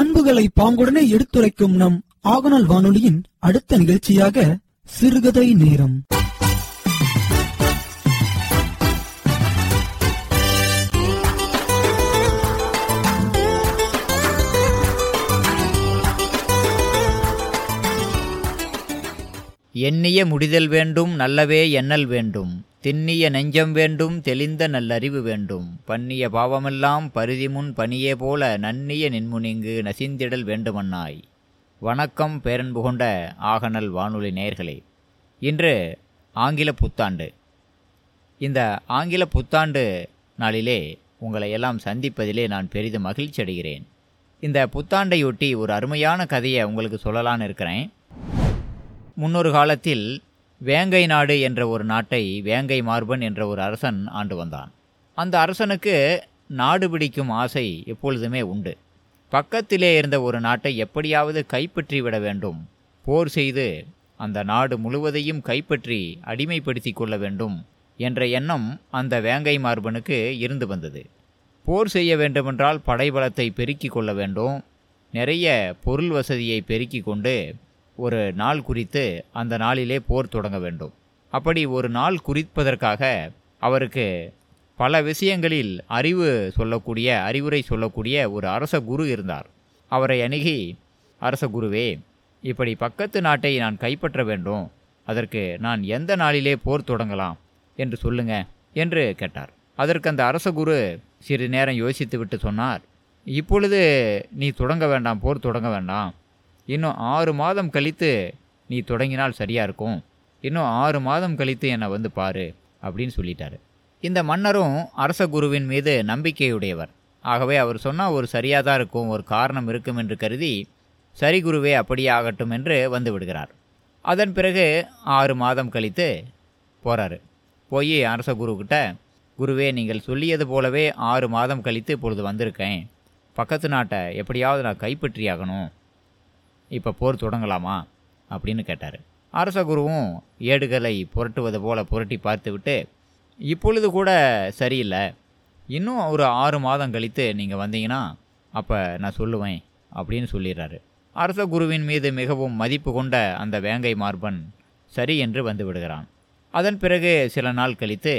பண்புகளை பாங்குடனே எடுத்துரைக்கும் நம் ஆகநாள் வானொலியின் அடுத்த நிகழ்ச்சியாக சிறுகதை நேரம். எண்ணிய முடிதல் வேண்டும் நல்லவே எண்ணல் வேண்டும். திண்ணிய நெஞ்சம் வேண்டும் தெளிந்த நல்லறிவு வேண்டும். பண்ணிய பாவமெல்லாம் பருதி முன் பணியே போல நன்னிய நின்முனிங்கு நசிந்திடல் வேண்டுமன்னாய். வணக்கம் பேரன்பு கொண்ட ஆகநல் வானொலி நேயர்களே. இன்று ஆங்கில புத்தாண்டு. இந்த ஆங்கில புத்தாண்டு நாளிலே உங்களை எல்லாம் சந்திப்பதிலே நான் பெரிதும் மகிழ்ச்சி அடைகிறேன். இந்த புத்தாண்டையொட்டி ஒரு அருமையான கதையை உங்களுக்கு சொல்லலான்னு இருக்கிறேன். முன்னொரு காலத்தில் வேங்கை நாடு என்ற ஒரு நாட்டை வேங்கை மார்பன் என்ற ஒரு அரசன் ஆண்டு வந்தான். அந்த அரசனுக்கு நாடு பிடிக்கும் ஆசை எப்பொழுதுமே உண்டு. பக்கத்திலே இருந்த ஒரு நாட்டை எப்படியாவது கைப்பற்றி விட வேண்டும். போர் செய்து அந்த நாடு முழுவதையும் கைப்பற்றி அடிமைப்படுத்தி கொள்ள வேண்டும் என்ற எண்ணம் அந்த வேங்கை மார்பனுக்கு இருந்து வந்தது. போர் செய்ய வேண்டுமென்றால் படைபலத்தை பெருக்கிக் கொள்ள வேண்டும். நிறைய பொருள் வசதியை பெருக்கிக் கொண்டு ஒரு நாள் குறித்து அந்த நாளிலே போர் தொடங்க வேண்டும். அப்படி ஒரு நாள் குறிப்பதற்காக அவருக்கு பல விஷயங்களில் அறிவு சொல்லக்கூடிய அறிவுரை சொல்லக்கூடிய ஒரு அரச குரு இருந்தார். அவரை அணுகி அரச குருவே இப்படி பக்கத்து நாட்டை நான் கைப்பற்ற வேண்டும். அதற்கு நான் எந்த நாளிலே போர் தொடங்கலாம் என்று சொல்லுங்க என்று கேட்டார். அதற்கு அந்த அரச குரு சிறிது நேரம் யோசித்து விட்டு சொன்னார் இப்பொழுது நீ தொடங்க வேண்டாம் போர் தொடங்க வேண்டாம். இன்னும் ஆறு மாதம் கழித்து நீ தொடங்கினால் சரியாக இருக்கும். இன்னும் ஆறு மாதம் கழித்து என்னை வந்து பாரு அப்படின்னு சொல்லிட்டாரு. இந்த மன்னரும் அரச குருவின் மீது நம்பிக்கையுடையவர். ஆகவே அவர் சொன்னால் ஒரு சரியாக தான் இருக்கும் ஒரு காரணம் இருக்கும் என்று கருதி சரி குருவே அப்படியே ஆகட்டும் என்று வந்து விடுகிறார். அதன் பிறகு ஆறு மாதம் கழித்து போகிறாரு போய் அரச குருக்கிட்ட குருவே நீங்கள் சொல்லியது போலவே ஆறு மாதம் கழித்து இப்பொழுது வந்திருக்கேன். பக்கத்து நாட்டை எப்படியாவது நான் கைப்பற்றியாகணும். இப்போ போர் தொடங்கலாமா? அப்படின்னு கேட்டார். அரச குருவும் ஏடுகளை புரட்டுவது போல புரட்டி பார்த்துவிட்டு இப்பொழுது கூட சரியில்லை. இன்னும் ஒரு ஆறு மாதம் கழித்து நீங்கள் வந்தீங்கன்னா அப்போ நான் சொல்லுவேன் அப்படின்னு சொல்லிடுறாரு. அரச குருவின் மீது மிகவும் மதிப்பு கொண்ட அந்த வேங்கை மார்பன் சரி என்று வந்து விடுகிறான். அதன் பிறகு சில நாள் கழித்து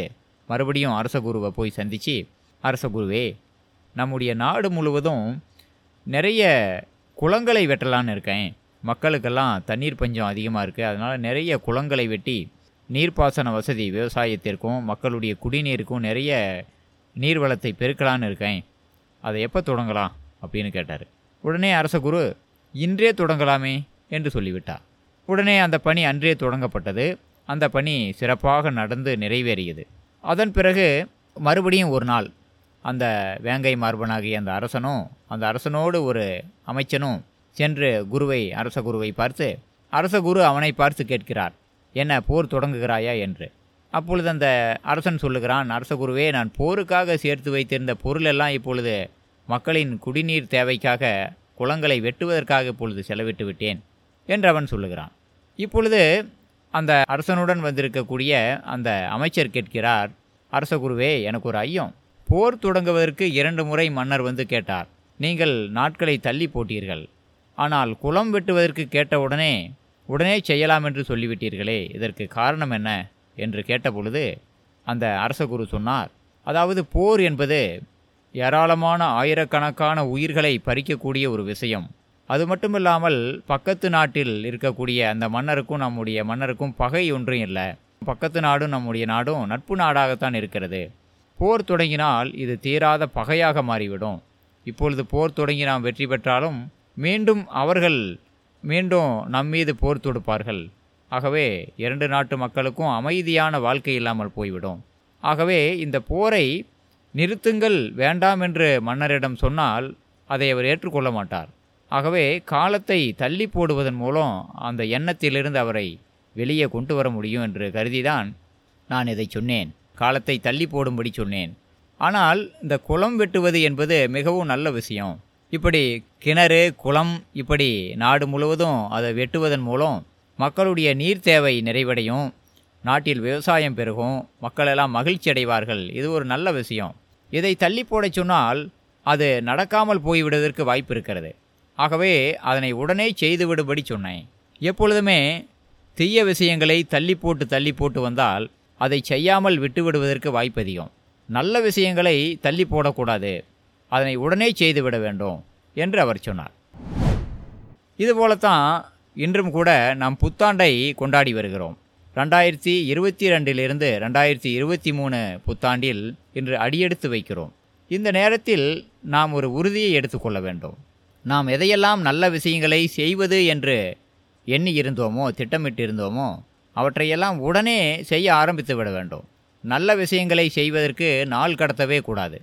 மறுபடியும் அரச குருவை போய் சந்தித்து அரச குருவே நம்முடைய நாடு முழுவதும் நிறைய குளங்களை வெட்டலான்னு இருக்கேன். மக்களுக்கெல்லாம் தண்ணீர் பஞ்சம் அதிகமாக இருக்குது அதனால் நிறைய குளங்களை வெட்டி நீர்ப்பாசன வசதி விவசாயத்திற்கும் மக்களுடைய குடிநீருக்கும் நிறைய நீர்வளத்தை பெருக்கலான்னு இருக்கேன். அதை எப்போ தொடங்கலாம் அப்படின்னு கேட்டார். உடனே அரச குரு இன்றே தொடங்கலாமே என்று சொல்லிவிட்டார் உடனே அந்த பணி அன்றே தொடங்கப்பட்டது. அந்த பணி சிறப்பாக நடந்து நிறைவேறியது. அதன் பிறகு மறுபடியும் ஒரு நாள் அந்த வேங்கை மார்பனாகிய அந்த அரசனும் அந்த அரசனோடு ஒரு அமைச்சனும் சென்று குருவை அரச குருவை பார்த்து அரச குரு அவனை பார்த்து கேட்கிறார். என்ன போர் தொடங்குகிறாயா? என்று. அப்பொழுது அந்த அரசன் சொல்லுகிறான் அரச குருவே நான் போருக்காக சேர்த்து வைத்திருந்த பொருளெல்லாம் இப்பொழுது மக்களின் குடிநீர் தேவைக்காக குளங்களை வெட்டுவதற்காக இப்பொழுது செலவிட்டு விட்டேன் என்று அவன் சொல்லுகிறான். இப்பொழுது அந்த அரசனுடன் வந்திருக்கக்கூடிய அந்த அமைச்சர் கேட்கிறார் அரச குருவே எனக்கு ஒரு ஐயம். போர் தொடங்குவதற்கு இரண்டு முறை மன்னர் வந்து கேட்டார். நீங்கள் நாட்களை தள்ளி போட்டீர்கள். ஆனால் குளம் வெட்டுவதற்கு கேட்டவுடனே உடனே செய்யலாம் என்று சொல்லிவிட்டீர்களே இதற்கு காரணம் என்ன? என்று கேட்டபொழுது அந்த அரசகுரு சொன்னார் அதாவது போர் என்பது ஏராளமான ஆயிரக்கணக்கான உயிர்களை பறிக்கக்கூடிய ஒரு விஷயம். அது மட்டுமில்லாமல் பக்கத்து நாட்டில் இருக்கக்கூடிய அந்த மன்னருக்கும் நம்முடைய மன்னருக்கும் பகை ஒன்றும் இல்லை. பக்கத்து நாடும் நம்முடைய நாடும் நட்பு நாடாகத்தான் இருக்கிறது. போர் தொடங்கினால் இது தீராத பகையாக மாறிவிடும். இப்பொழுது போர் தொடங்கி நாம் வெற்றி பெற்றாலும் மீண்டும் அவர்கள் மீண்டும் நம் மீது போர் தொடுப்பார்கள். ஆகவே இரண்டு நாட்டு மக்களுக்கும் அமைதியான வாழ்க்கை இல்லாமல் போய்விடும். ஆகவே இந்த போரை நிறுத்துங்கள் வேண்டாம் என்று மன்னரிடம் சொன்னால் அதை அவர் ஏற்றுக்கொள்ள மாட்டார். ஆகவே காலத்தை தள்ளி போடுவதன் மூலம் அந்த எண்ணத்திலிருந்து அவரை வெளியே கொண்டு வர முடியும் என்று கருதிதான் நான் இதை சொன்னேன். காலத்தை தள்ளி போடும்படி சொன்னேன். ஆனால் இந்த குளம் வெட்டுவது என்பது மிகவும் நல்ல விஷயம். இப்படி கிணறு குளம் இப்படி நாடு முழுவதும் அதை வெட்டுவதன் மூலம் மக்களுடைய நீர் தேவை நிறைவடையும். நாட்டில் விவசாயம் பெருகும். மக்களெல்லாம் மகிழ்ச்சி அடைவார்கள். இது ஒரு நல்ல விஷயம். இதை தள்ளி போடச் சொன்னால் அது நடக்காமல் போய்விடுவதற்கு வாய்ப்பு இருக்கிறது. ஆகவே அதனை உடனே செய்துவிடும்படி சொன்னேன். எப்பொழுதுமே தீய விஷயங்களை தள்ளி போட்டு தள்ளி போட்டு வந்தால் அதை செய்யாமல் விட்டுவிடுவதற்கு வாய்ப்பதிகம் நல்ல விஷயங்களை தள்ளி போடக்கூடாது. அதனை உடனே செய்துவிட வேண்டும் என்று அவர் சொன்னார். இதுபோலத்தான் இன்றும் கூட நாம் புத்தாண்டை கொண்டாடி வருகிறோம். ரெண்டாயிரத்தி இருபத்தி ரெண்டிலிருந்து ரெண்டாயிரத்தி இருபத்தி மூணு புத்தாண்டில் இன்று அடியெடுத்து வைக்கிறோம். இந்த நேரத்தில் நாம் ஒரு உறுதியை எடுத்துக்கொள்ள வேண்டும். நாம் எதையெல்லாம் நல்ல விஷயங்களை செய்வது என்று எண்ணி இருந்தோமோ திட்டமிட்டிருந்தோமோ அவற்றையெல்லாம் உடனே செய்ய ஆரம்பித்து விட வேண்டும். நல்ல விஷயங்களை செய்வதற்கு நாள் கடத்தவே கூடாது.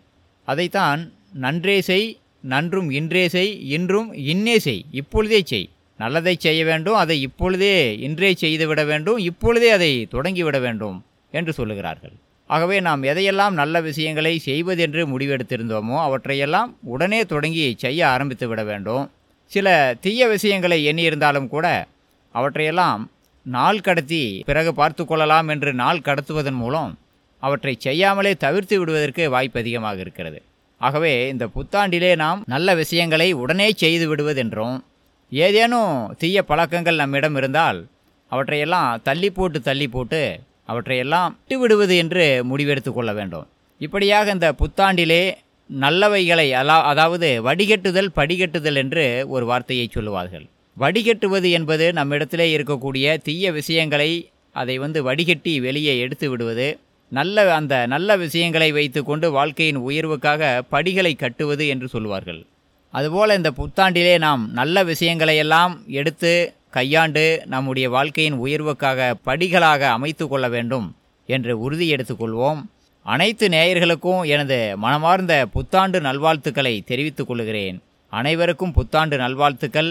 அதைத்தான் நன்றே செய் நன்றும் இன்றே செய் இன்றும் இன்னே செய் இப்பொழுதே செய். நல்லதை செய்ய வேண்டும் அதை இப்பொழுதே இன்றே செய்துவிட வேண்டும் இப்பொழுதே அதை தொடங்கிவிட வேண்டும் என்று சொல்லுகிறார்கள். ஆகவே நாம் எதையெல்லாம் நல்ல விஷயங்களை செய்வதென்று முடிவெடுத்திருந்தோமோ அவற்றையெல்லாம் உடனே தொடங்கி செய்ய ஆரம்பித்து விட வேண்டும். சில தீய விஷயங்களை எண்ணியிருந்தாலும் கூட அவற்றையெல்லாம் நாள் கடத்தி பிறகு பார்த்து கொள்ளலாம் என்று நாள் கடத்துவதன் மூலம் அவற்றை செய்யாமலே தவிர்த்து விடுவதற்கு வாய்ப்பு அதிகமாக இருக்கிறது. ஆகவே இந்த புத்தாண்டிலே நாம் நல்ல விஷயங்களை உடனே செய்து விடுவதென்றும் ஏதேனும் தீய பழக்கங்கள் நம்மிடம் இருந்தால் அவற்றையெல்லாம் தள்ளி போட்டு தள்ளி போட்டு அவற்றையெல்லாம் விட்டு விடுவது என்று முடிவெடுத்து கொள்ள வேண்டும். இப்படியாக இந்த புத்தாண்டிலே நல்லவைகளை அலா அதாவது வடிகட்டுதல் படிகட்டுதல் என்று ஒரு வார்த்தையை சொல்லுவார்கள். வடிகட்டுவது என்பது நம்மிடத்திலே இருக்கக்கூடிய தீய விஷயங்களை அதை வந்து வடிகட்டி வெளியே எடுத்து விடுவது. நல்ல அந்த நல்ல விஷயங்களை வைத்துக்கொண்டு வாழ்க்கையின் உயர்வுக்காக படிகளை கட்டுவது என்று சொல்லுவார்கள் அதுபோல் இந்த புத்தாண்டிலே நாம் நல்ல விஷயங்களையெல்லாம் எடுத்து கையாண்டு நம்முடைய வாழ்க்கையின் உயர்வுக்காக படிகளாக அமைத்து கொள்ள வேண்டும் என்று உறுதி எடுத்துக்கொள்வோம் அனைத்து நேயர்களுக்கும் எனது மனமார்ந்த புத்தாண்டு நல்வாழ்த்துக்களை தெரிவித்துக் கொள்கிறேன். அனைவருக்கும் புத்தாண்டு நல்வாழ்த்துக்கள்.